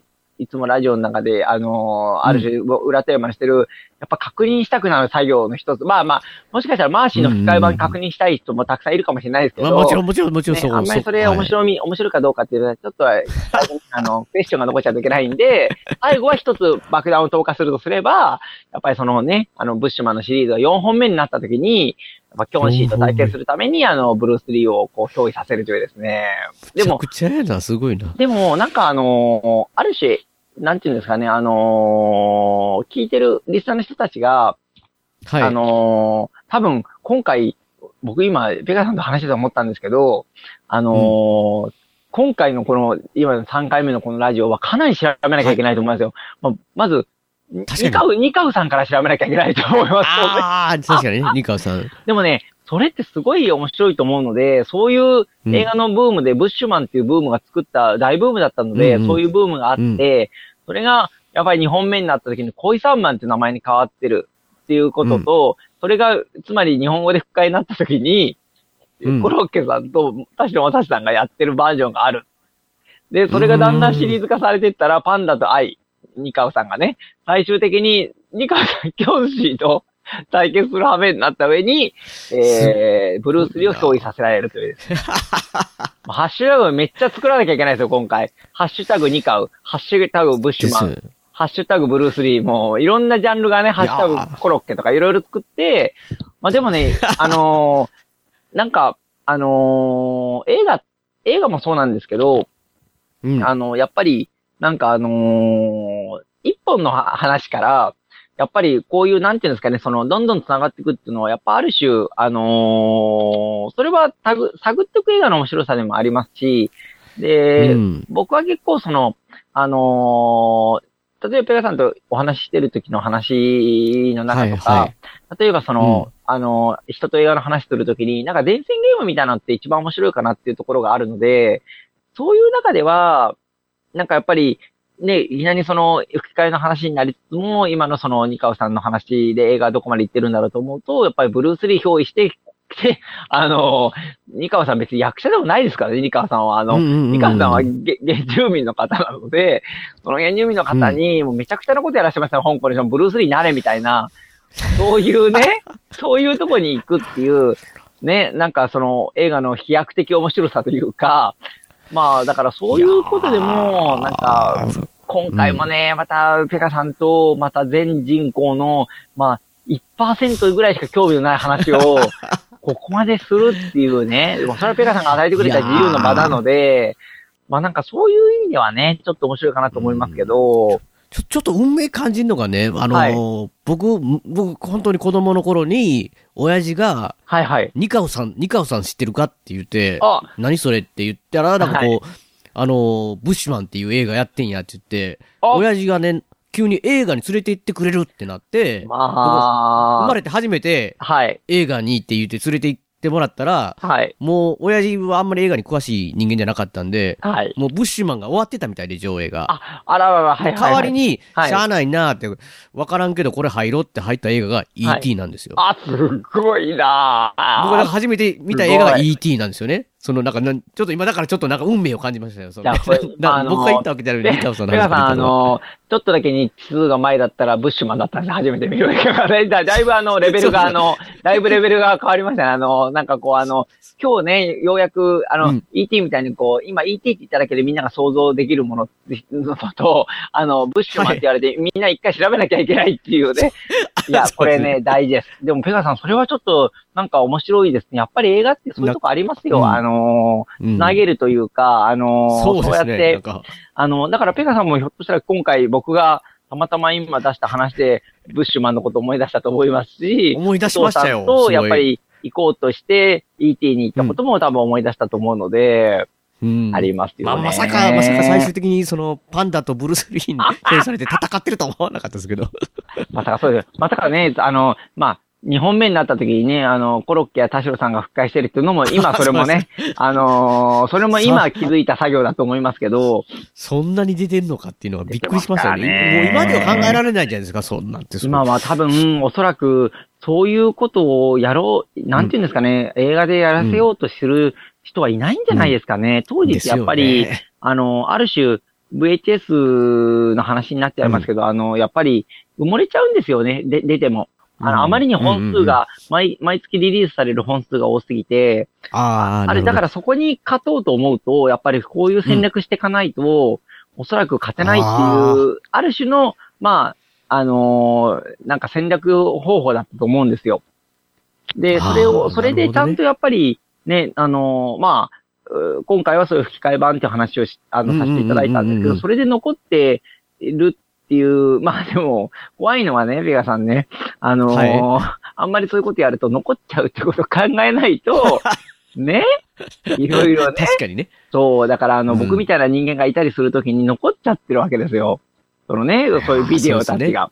いつもラジオの中で、あのーある種裏テーマにしてる、やっぱ確認したくなる作業の一つ。まあまあ、もしかしたらマーシーの吹き替え版確認したい人もたくさんいるかもしれないですけど、まあもちろん、もちろん、もちろん、そう。ね、あんまりそれ面白み、面白いかどうかっていうのは、ちょっとあの、クエスチョンが残っちゃうといけないんで、最後は一つ爆弾を投下するとすれば、やっぱりそのね、あの、ブッシュマンのシリーズが4本目になった時に、やっぱキョンシーと対決するために、あの、ブルース・リーをこう、憑依させるというですね。でもめちゃ、くちゃやな、すごいな。でも、なんかあのーある種、なんていうんですかね、あのー聞いてるリスナーの人たちが、はい。あのー多分、今回、僕今、ペガさんと話してて思ったんですけど、あのー今回のこの、今の3回目のこのラジオはかなり調べなきゃいけないと思いますよ。まあまず、ニカウ、ニカウさんから調べなきゃいけないと思います。ああ、確かにね、ニカオさん。でもね、それってすごい面白いと思うので、そういう映画のブームで、ブッシュマンっていうブームが作った大ブームだったので、うんうん。そういうブームがあって、それが、やっぱり2本目になった時に恋三マンって名前に変わってるっていうことと、それが、つまり日本語で吹き替えになった時に、うん。コロッケさんと田代正史さんがやってるバージョンがある。で、それがだんだんシリーズ化されていったら、パンダとアイ、ニカウさんがね、最終的に、ニカウさん、キョンシーと 対決する羽目になった上に、えー、ブルース・リーを憑依させられるというですね。ま あハッシュタグめっちゃ作らなきゃいけないですよ、今回。ハッシュタグニカウ、ハッシュタグブッシュマン。ハッシュタグブルース・リー、もういろんなジャンルがね、ハッシュタグコロッケとかいろいろ作って、まあでもね、あのーなんか、あのー映画、映画もそうなんですけど、うん。あの、やっぱり、なんかあのー一本のは話から、やっぱりこういう、なんていうんですかね、その、どんどん繋がっていくっていうのは、やっぱある種、あのーそれは探っていく映画の面白さでもありますし、で、うん。僕は結構その、あのー例えばペガさんとお話ししてる時の話の中とか、はいはい。例えばその、あのー人と映画の話する時に、なんか伝染ゲームみたいなのって一番面白いかなっていうところがあるので、そういう中では、なんかやっぱり、ね、いきなりその、吹き替えの話になりつつも、今のその、ニカオさんの話で映画どこまで行ってるんだろうと思うと、やっぱりブルース・リー憑依して、で、あの、ニカオさん別に役者でもないですからね、ニカオさんは。あの、うんうんうんうんニカオさんはげ原住民の方なので、その原住民の方に、もうめちゃくちゃなことやらせてましたよ、香港で。ブルース・リーになれみたいな、そういうね、そういうとこに行くっていう、ね、なんかその映画の飛躍的面白さというか、まあ、だからそういうことでも、なんか、今回もね、また、ペカさんと、また全人口の、まあ、1%ぐらいしか興味のない話を、ここまでするっていうね、でもそれはペカさんが与えてくれた自由の場なので、まあなんかそういう意味ではね、ちょっと面白いかなと思いますけど、ちょ、ちょっと運命感じるのがね、あのーは僕、僕、本当に子供の頃に、親父が、はいはい。ニカオさん、ニカオさん知ってるかって言って、あ。何それって言ったら、なんかこう、はいあのー、ブッシュマンっていう映画やってんやって言って、あ。親父がね、急に映画に連れて行ってくれるってなって、まあ、生まれて初めてはい、映画にって言って連れて行ってもらったら、はい、もう親父はあんまり映画に詳しい人間じゃなかったんで、はい。もうブッシュマンが終わってたみたいで、上映が。あ、あららら、はい、はい。代わり、に、はいしゃあないなーって、わからんけどこれ入ろうって入った映画が E.T. なんですよ。あ、すごいなぁ。僕が初めて見た映画が E.T. なんですよね。そのなんかなん、ちょっと今だからちょっとなんか運命を感じましたよ。その 僕が言ったわけじゃないのに、ニカオさんのペガさん、あのちょっとだけ日数が前だったらブッシュマンだったんで、初めて見る映画がね。だだいぶあの、レベルが、あの、だいぶレベルが変わりましたね。あの、なんかこう、あの、今日ね、ようやく、あの、うん ET みたいにこう、今 ET って言っただけでみんなが想像できるもののと、あの、ブッシュマンって言われて、みんな一回調べなきゃいけないっていうね。いや、これね、大事です。でも、ペガさん、それはちょっと、なんか面白いですね。やっぱり映画ってそういうとこありますよ。うんあのうん投げるというか、あのそうね。やってあの、だからペガさんもひょっとしたら今回僕がたまたま今出した話で、ブッシュマンのこと思い出したと思いますし、思い出しましたよとやっぱり行こうとして、ET に行ったことも多分思い出したと思うので、うんありますよね。まあ、まさか、まさか最終的にその、パンダとブルース・リーに表現されて戦ってるとは思わなかったですけど。まさかそうです。まさかね、あの、まあ、2本目になった時にね、あの、コロッケや田代さんが復活してるっていうのも、今それもね、あのーそれも今気づいた作業だと思いますけど、そんなに出てんのかっていうのがびっくりしましたよね。ねもう今では考えられないじゃないですか、そんなんて。今は多分、おそらく、そういうことをやろう、なんていうんですかね、映画でやらせようとする人はいないんじゃないですかね。当時ってやっぱり、ねあの、ある種、VHS の話になっちゃいますけど、あの、やっぱり埋もれちゃうんですよね、で、出ても。あうんの、あまりに本数が、毎、毎月リリースされる本数が多すぎて、ああ、あれ、だから、らそこに勝とうと思うと、やっぱりこういう戦略していかないと、おそらく勝てないっていう、ある種の、まあ、あのーなんか戦略方法だったと思うんですよ。で、それあを、ーそれでちゃんとやっぱり、ね、あのーまあ、う今回はそういう吹き替え版っていう話をし、あの、させていただいたんですけど、うんうんうんうんそれで残っているっていう、まあでも、怖いのはね、ベガさんね、あのーあんまりそういうことやると残っちゃうってことを考えないと、ね？いろいろね。確かにね。そう、だからあの、うん僕みたいな人間がいたりするときに残っちゃってるわけですよ。そのね、そういうビデオたちが。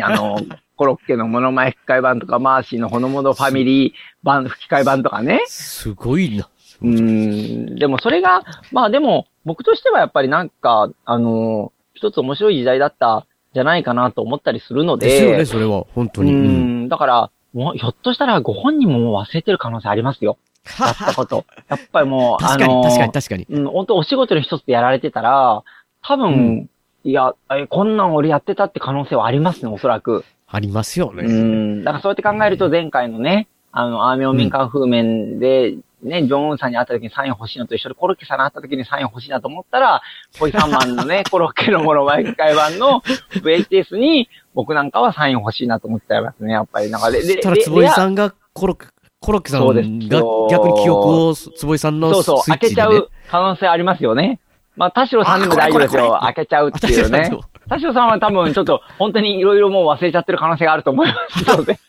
あの、コロッケのモノマネ吹き替え版とか、マーシーのほのものファミリー版、吹き替え版とかね。すごいな。うーん、でもそれが、まあでも、僕としてはやっぱりなんか、あの、一つ面白い時代だったじゃないかなと思ったりするので。ですよね、それは。本当うに。うんん、だから、もうひょっとしたらご本人ももう忘れてる可能性ありますよ。やったこと。やっぱりもう、確かに、あの確かに、確かに。うん、本当お仕事の一つでやられてたら、多分、うんいや、えこんなん俺やってたって可能性はありますね、おそらく。ありますようね。ん。だからそうやって考えると前回のね、あの、アーミョン民間風面で、ね、ジョンウンさんに会った時にサイン欲しいのと一緒で、コロッケさんに会った時にサイン欲しいなと思ったら、ポイサンマンのね、コロッケのもの毎回版の VHS に、僕なんかはサイン欲しいなと思っちゃいますね、やっぱり。なんかで、で、ただ、で坪井さんがコロッケ、コロッケさんが逆に記憶を坪井さんのスイそうそう、開ッチで、ね。けちゃう可能性ありますよね。まあ、田代さんでも大丈夫ですよ。開けちゃうっていうね。田代さんは多分ちょっと本当にいろいろもう忘れちゃってる可能性があると思いますので。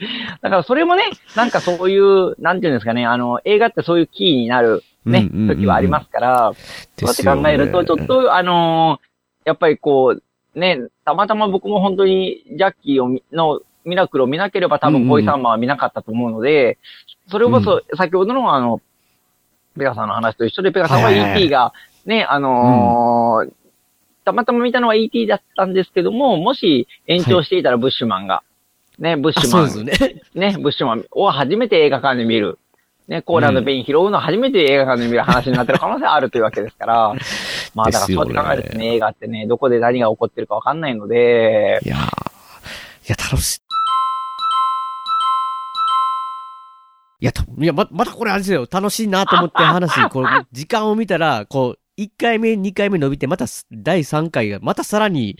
だからそれもね、なんかそういう、なんていうんですかね、あの、映画ってそういうキーになるね、うんうんうんうん。時はありますから、そうやって考えると、ちょっと、あのーやっぱりこう、ね、たまたま僕も本当にジャッキーをみのミラクルを見なければ多うんうん分恋サンマは見なかったと思うので、それこそ先ほどのあの、ペガさんの話と一緒で、ペガさんははいはいはい。ET がね、あのーたまたま見たのは ET だったんですけども、もし延長していたらブッシュマンが、ね、ブッあ、シュマンそうですよね。ね、ブッシュマンを初めて映画館で見る。ね、コーラのペイン拾うのを初めて映画館で見る話になってる可能性あるというわけですから。まあだからそうやって考えるとね、映画ってね、どこで何が起こってるかわかんないので、いやーいや、楽しい。いや、たいや、ま、またこれあれですよ。楽しいなと思って話、こう、時間を見たら、こう、1回目、2回目伸びて、またす第3回が、またさらに、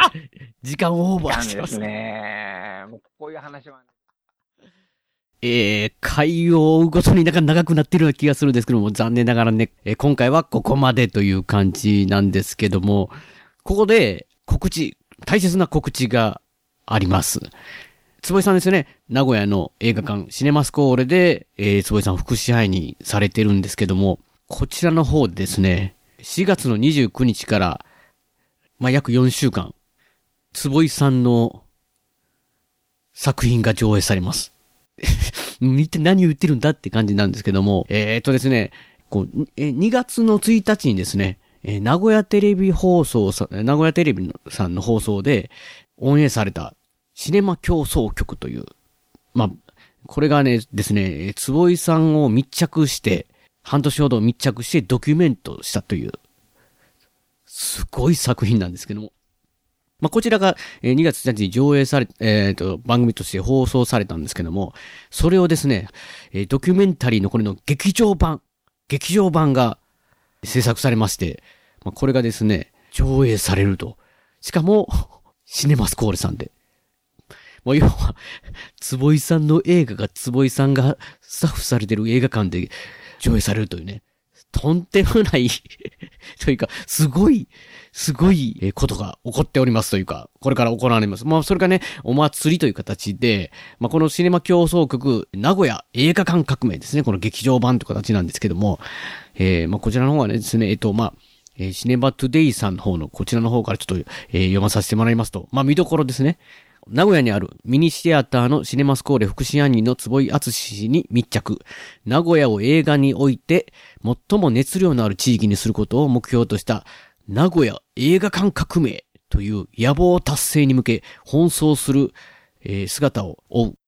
時間をオーバーしてますす。ね。もうこういう話は、えー、回を追うごとになんか長くなってるような気がするんですけども、残念ながらね、えー今回はここまでという感じなんですけども、ここで告知、大切な告知があります。坪井さんですね、名古屋の映画館、シネマスコーレで、えー、坪井さん副支配にされてるんですけども、こちらの方でですね、4月の29日から、まあ、約4週間、坪井さんの作品が上映されます。見て何を言ってるんだって感じなんですけども、えー、っとですね、こう、2月の1日にですね、え名古屋テレビ放送さ、名古屋テレビのさんの放送で、オンエアされた、シネマ競争局という、まあ、これがね、ですね、坪井さんを密着して、半年ほど密着してドキュメントしたという、すごい作品なんですけども、まあ、こちらが、えー2月1日に上映され、えっ、と、番組として放送されたんですけども、それをですね、ドキュメンタリーのこれの劇場版、劇場版が制作されまして、まあ、これがですね、上映されると。しかも、シネマスコーレさんで。もう要は、坪井さんの映画が坪井さんがスタッフされてる映画館で上映されるというね、とんでもない というか、すごい、すごいことが起こっておりますというか、これから行われます。まあ、それがね、お祭りという形で、まあ、このシネマ競争局、名古屋映画館革命ですね、この劇場版という形なんですけども、えーまあ、こちらの方はねですね、えっと、まあ、えーシネマトゥデイさんの方の、こちらの方からちょっと、えー読まさせてもらいますと、まあ、見どころですね。名古屋にあるミニシアターのシネマスコーレ副支配人の坪井敦氏に密着。名古屋を映画において最も熱量のある地域にすることを目標とした名古屋映画館革命という野望達成に向け奔走する、姿を追う。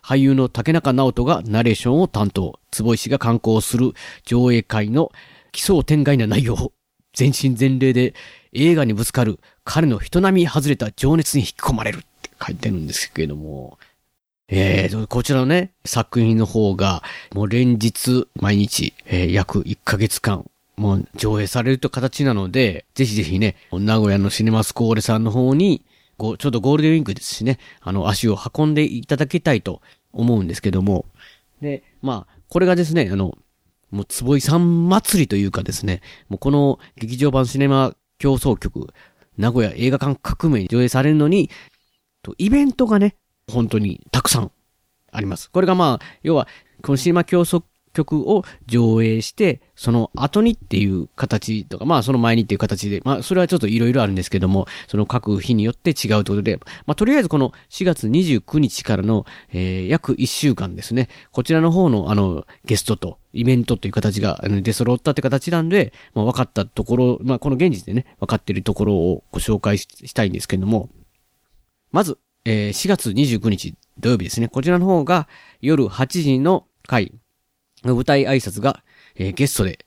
俳優の竹中直人がナレーションを担当。坪井氏が観光する上映会の奇想天外な内容を。全身全霊で映画にぶつかる彼の人並み外れた情熱に引き込まれるって書いてるんですけれども、えー、こちらのね、作品の方が、もう連日、毎日、えー約1ヶ月間、もう上映されるという形なので、ぜひぜひね、名古屋のシネマスコーレさんの方に、ごちょうどゴールデンウィークですしね、あの、足を運んでいただきたいと思うんですけども、で、まあ、これがですね、あの、もう、坪井さん祭りというかですね、もうこの劇場版シネマ競争局、名古屋映画館革命に上映されるのに、イベントがね、本当にたくさんあります。これがまあ、要は、このシネマ競争曲を上映して、その後にっていう形とか、まあその前にっていう形で、まあそれはちょっといろいろあるんですけども、その各日によって違うということで、まあとりあえずこの4月29日からの、えー、約1週間ですね、こちらの方のあの、ゲストとイベントという形が出揃ったって形なんで、まあ分かったところ、まあこの現時点でね、分かっているところをご紹介ししたいんですけども、まず、えー4月29日土曜日ですね。こちらの方が夜8時の回、舞台挨拶が、えーゲストで、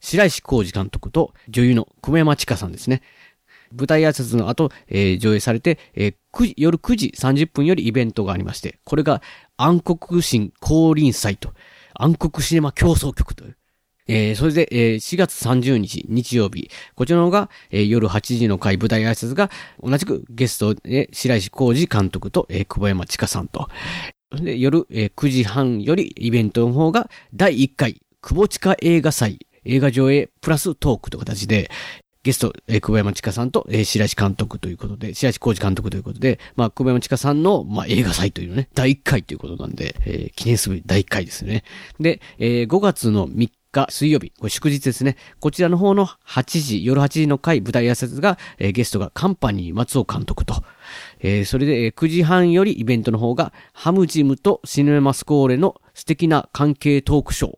白石浩二監督と女優の久米山千佳さんですね。舞台挨拶の後、えー上映されて、えー夜9時30分よりイベントがありまして、これが暗黒神降臨祭と、暗黒シネマ競争局という、えーそれで、えー4月30日、日曜日。こちらの方が、えー夜8時の回舞台挨拶が、同じくゲストで、白石浩二監督と、えー久保山千佳さんと、で、夜、えー9時半よりイベントの方が第1回、久保地下映画祭、映画上映プラストークという形で、ゲスト、えー久保山千佳さんと、えー白石監督ということで、白石浩二監督ということで、まあ、久保山千佳さんの、まあ、映画祭というね、第1回ということなんで、えー記念すべき第1回ですね。で、えー5月の3日水曜日、これ祝日ですね。こちらの方の8時、夜8時の回、舞台挨拶が、えーゲストがカンパニー松尾監督と、えーそれで、9時半よりイベントの方が、ハムジムとシネマスコーレの素敵な関係トークショー。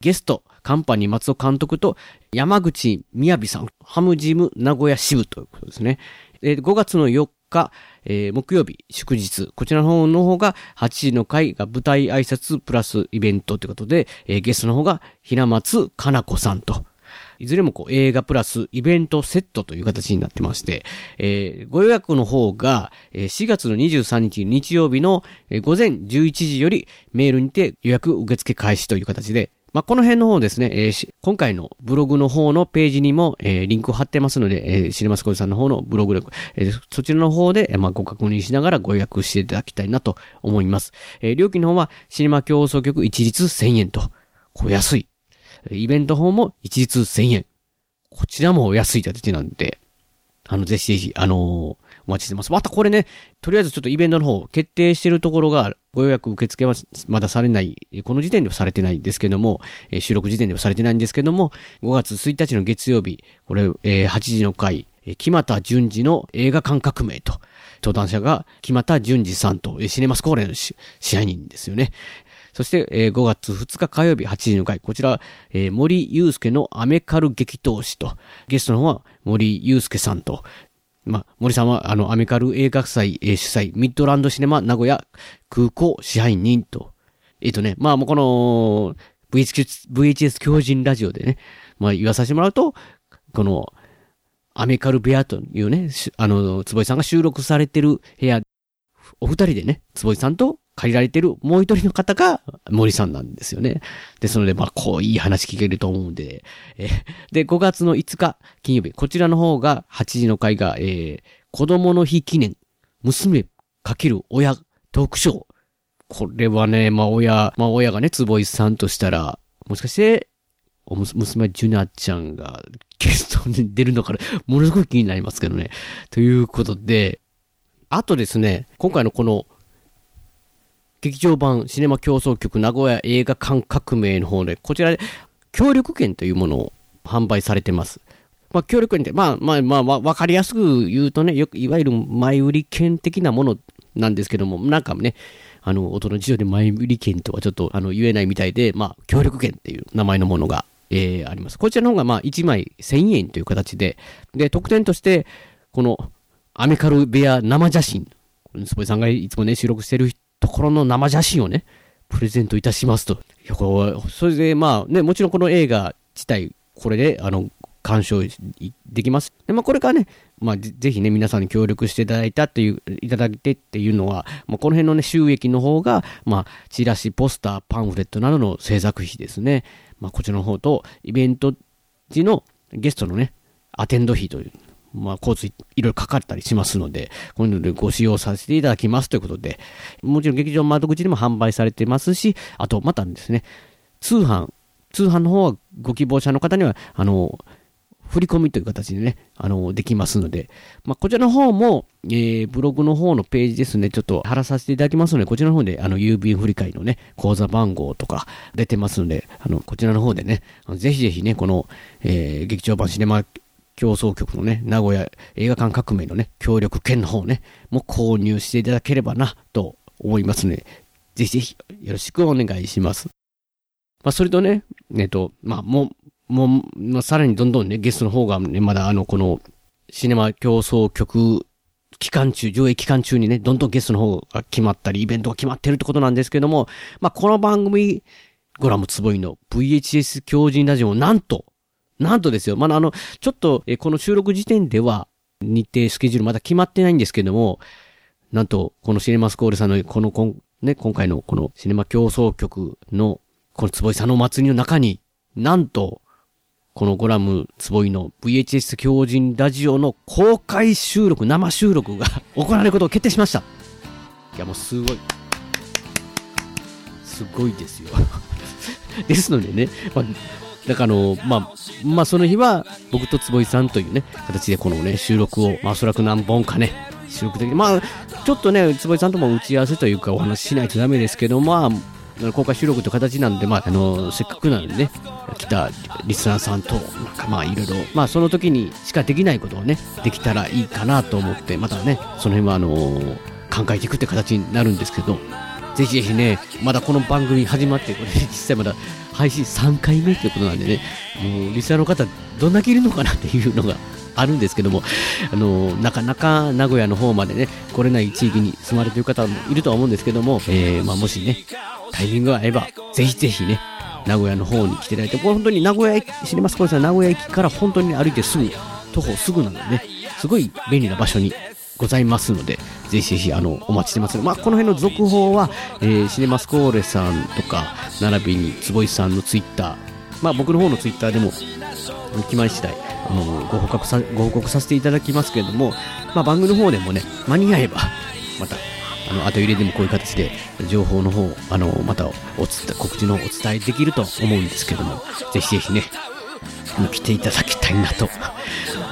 ゲスト、カンパニー松尾監督と山口みやびさん、ハムジム名古屋支部ということですね。えー5月の4日、えー木曜日、祝日、こちらの方の方が8時の回が舞台挨拶プラスイベントということで、えーゲストの方が平松かな子さんと、いずれもこう映画プラスイベントセットという形になってまして、えーご予約の方が、え4月の23日日曜日のえ午前11時よりメールにて予約受付開始という形で、まあ、この辺の方ですね、えー今回のブログの方のページにも、えーリンクを貼ってますので、えーシネマスコーさんの方のブログで、えーそちらの方で、えまあ、ご確認しながらご予約していただきたいなと思います。えー料金の方はシネマ競争局一律1000円と、こう安い。イベント方も一律1000円。こちらもお安い形なんで、あの、ぜひぜひ、あのーお待ちしてます。またこれね、とりあえずちょっとイベントの方、決定してるところが、ご予約受付はまだされない、この時点ではされてないんですけども、え収録時点ではされてないんですけども、5月1日の月曜日、これ、えー8時の回、木又淳二の映画館革命と、登壇者が木又淳二さんと、シネマスコーレのし支配人ですよね。そして、えー5月2日火曜日8時の回、こちら、えー森祐介のアメカル激闘士と、ゲストの方は森祐介さんと、まあ、森さんは、あの、アメカル映画祭、えー主催、ミッドランドシネマ名古屋空港支配人と、えっ、とね、まあ、もうこの、VHS、VHS 狂人ラジオでね、まあ、言わさせてもらうと、この、アメカル部屋というね、あの、坪井さんが収録されてる部屋、お二人でね、坪井さんと借りられてるもう一人の方が森さんなんですよね。ですので、まあ、こういい話聞けると思うんで、で、5月の5日金曜日、こちらの方が8時の回が、えー、子供の日記念、娘かける親トークショー。これはね、まあ親、まあ親がね、坪井さんとしたら、もしかして、おむ娘ジュナちゃんがゲストに出るのかな、ものすごく気になりますけどね。ということで、あとですね、今回のこの、劇場版シネマ競争局名古屋映画館革命の方で、こちらで協力券というものを販売されてます。まあ、協力券って、まあまあまあ、わかりやすく言うとね、よく、いわゆる前売り券的なものなんですけども、なんかね、あの、音の辞書で前売り券とはちょっと、あの、言えないみたいで、まあ、協力券っていう名前のものが、えー、あります。こちらの方が、まあ、1枚1000円という形で、で、特典として、この、アメカル部屋生写真、坪井さんがいつもね、収録してるところの生写真をね、プレゼントいたしますと。いや、これ、それで、まあね、もちろんこの映画自体、これで、あの、鑑賞できます。で、まあ、これからね、まあ、ぜひね、皆さんに協力していただいたっていう、いただいてっていうのは、まあ、この辺のね、収益の方が、まあ、チラシ、ポスター、パンフレットなどの制作費ですね。まあ、こちらの方と、イベント時のゲストのね、アテンド費という、まあ、交通いろいろかかったりしますので、こういうのでご使用させていただきますということで、もちろん劇場窓口にも販売されてますし、あと、またですね、通販、通販の方はご希望者の方には、あの、振り込みという形でね、あの、できますので、まあ、こちらの方も、えー、ブログの方のページですね、ちょっと貼らさせていただきますので、こちらの方で、あの、郵便振り替えのね、口座番号とか出てますので、あの、こちらの方でね、ぜひぜひね、この、えー、劇場版シネマ競争局のね、名古屋映画館革命のね、協力券の方ね、も購入していただければな、と思いますので、ぜひぜひよろしくお願いします。まあ、それとね、えっと、まあ、もう、もう、まあ、さらにどんどんね、ゲストの方がね、まだあの、この、シネマ競争局期間中、上映期間中にね、どんどんゲストの方が決まったり、イベントが決まってるってことなんですけども、まあ、この番組、ゴラムつぼいの VHS 狂人ラジオもなんと、なんとですよ、まだあの、ちょっと、えこの収録時点では、日程、スケジュールまだ決まってないんですけども、なんと、このシネマスコールさんの、この、こんね、今回のこのシネマ競争局の、この坪井さんのお祭りの中に、なんと、このゴラム坪井の VHS 狂人ラジオの公開収録、生収録が 行われることを決定しました。いや、もうすごい。すごいですよ。ですのでね、まあ、だからあの、まあ、まあその日は僕と坪井さんというね、形でこのね、収録を、まあおそらく何本かね、収録でき。まあ、ちょっとね、坪井さんとも打ち合わせというかお話ししないとダメですけど、まあ、公開収録という形なんで、まあ、あの、せっかくなんでね、来たリスナーさんと、なんかまあいろいろ、まあその時にしかできないことをね、できたらいいかなと思って、またね、その辺はあの、考えていくって形になるんですけど、ぜひぜひね、まだこの番組始まって、これ実際まだ配信3回目ということなんでね、もうリスナーの方、どんだけいるのかなっていうのがあるんですけども、あのなかなか名古屋の方までね、来れない地域に住まれてる方もいるとは思うんですけども、えーまあ、もしね、タイミングが合えば、ぜひぜひね、名古屋の方に来ていただいて、これ本当に名古屋駅、知ります？これさ、名古屋駅から本当に歩いてすぐ、徒歩すぐなのでね、すごい便利な場所にございますので、ぜひぜひ、あの、お待ちしてます。まあ、この辺の続報は、えーシネマスコーレさんとか、並びに坪井さんのツイッター、まあ、僕の方のツイッターでも、決まり次第、あの、ご報告さ、ご報告させていただきますけれども、まあ、番組の方でもね、間に合えば、また、あの、後入れでもこういう形で、情報の方、あの、またお伝、告知のお伝えできると思うんですけども、ぜひぜひね、来ていただきたいなと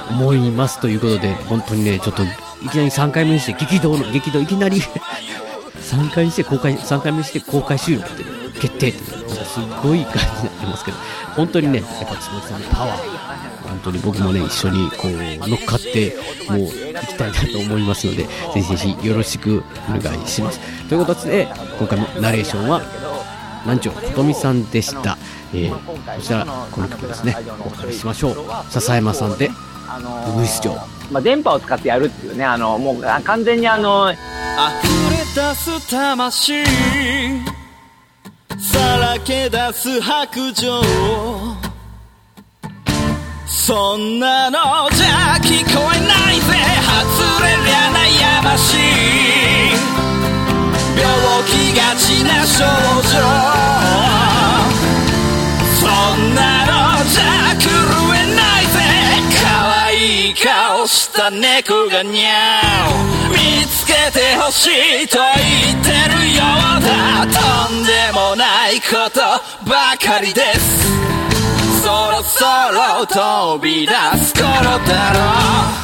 思いますということで、本当にね、ちょっと、いきなり3回目にして、激動の、激動、いきなり3回にして公開、3回目にして公開収録って決定って、なんかすごい感じになってますけど、本当にね、やっぱ坪井さんのパワー、本当に僕もね、一緒にこう、乗っかって、もう行きたいなと思いますので、ぜひぜひよろしくお願いします。ということで、今回もナレーションは、南條琴美さんでした。えー、こちら、この曲ですね、お別れしましょう。笹山さんで、あのウグイス城。まあ、電波を使ってやるっていうね、あの、もうあ完全にあの、溢れ出す魂さらけ出す白状そんなのじゃ聞こえないぜ外れりゃ悩ましい病気がちな症状そんなのじゃ顔した猫がにゃお見つけてほしいと言ってるようだとんでもないことばかりですそろそろ飛び出す頃だろう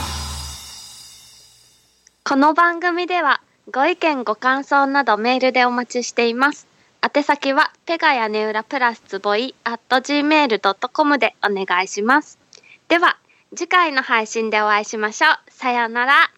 この番組ではご意見ご感想などメールでお待ちしています。宛先はペガ屋根裏プラスつぼい at gmail.com でお願いします。では次回の配信でお会いしましょう。さようなら。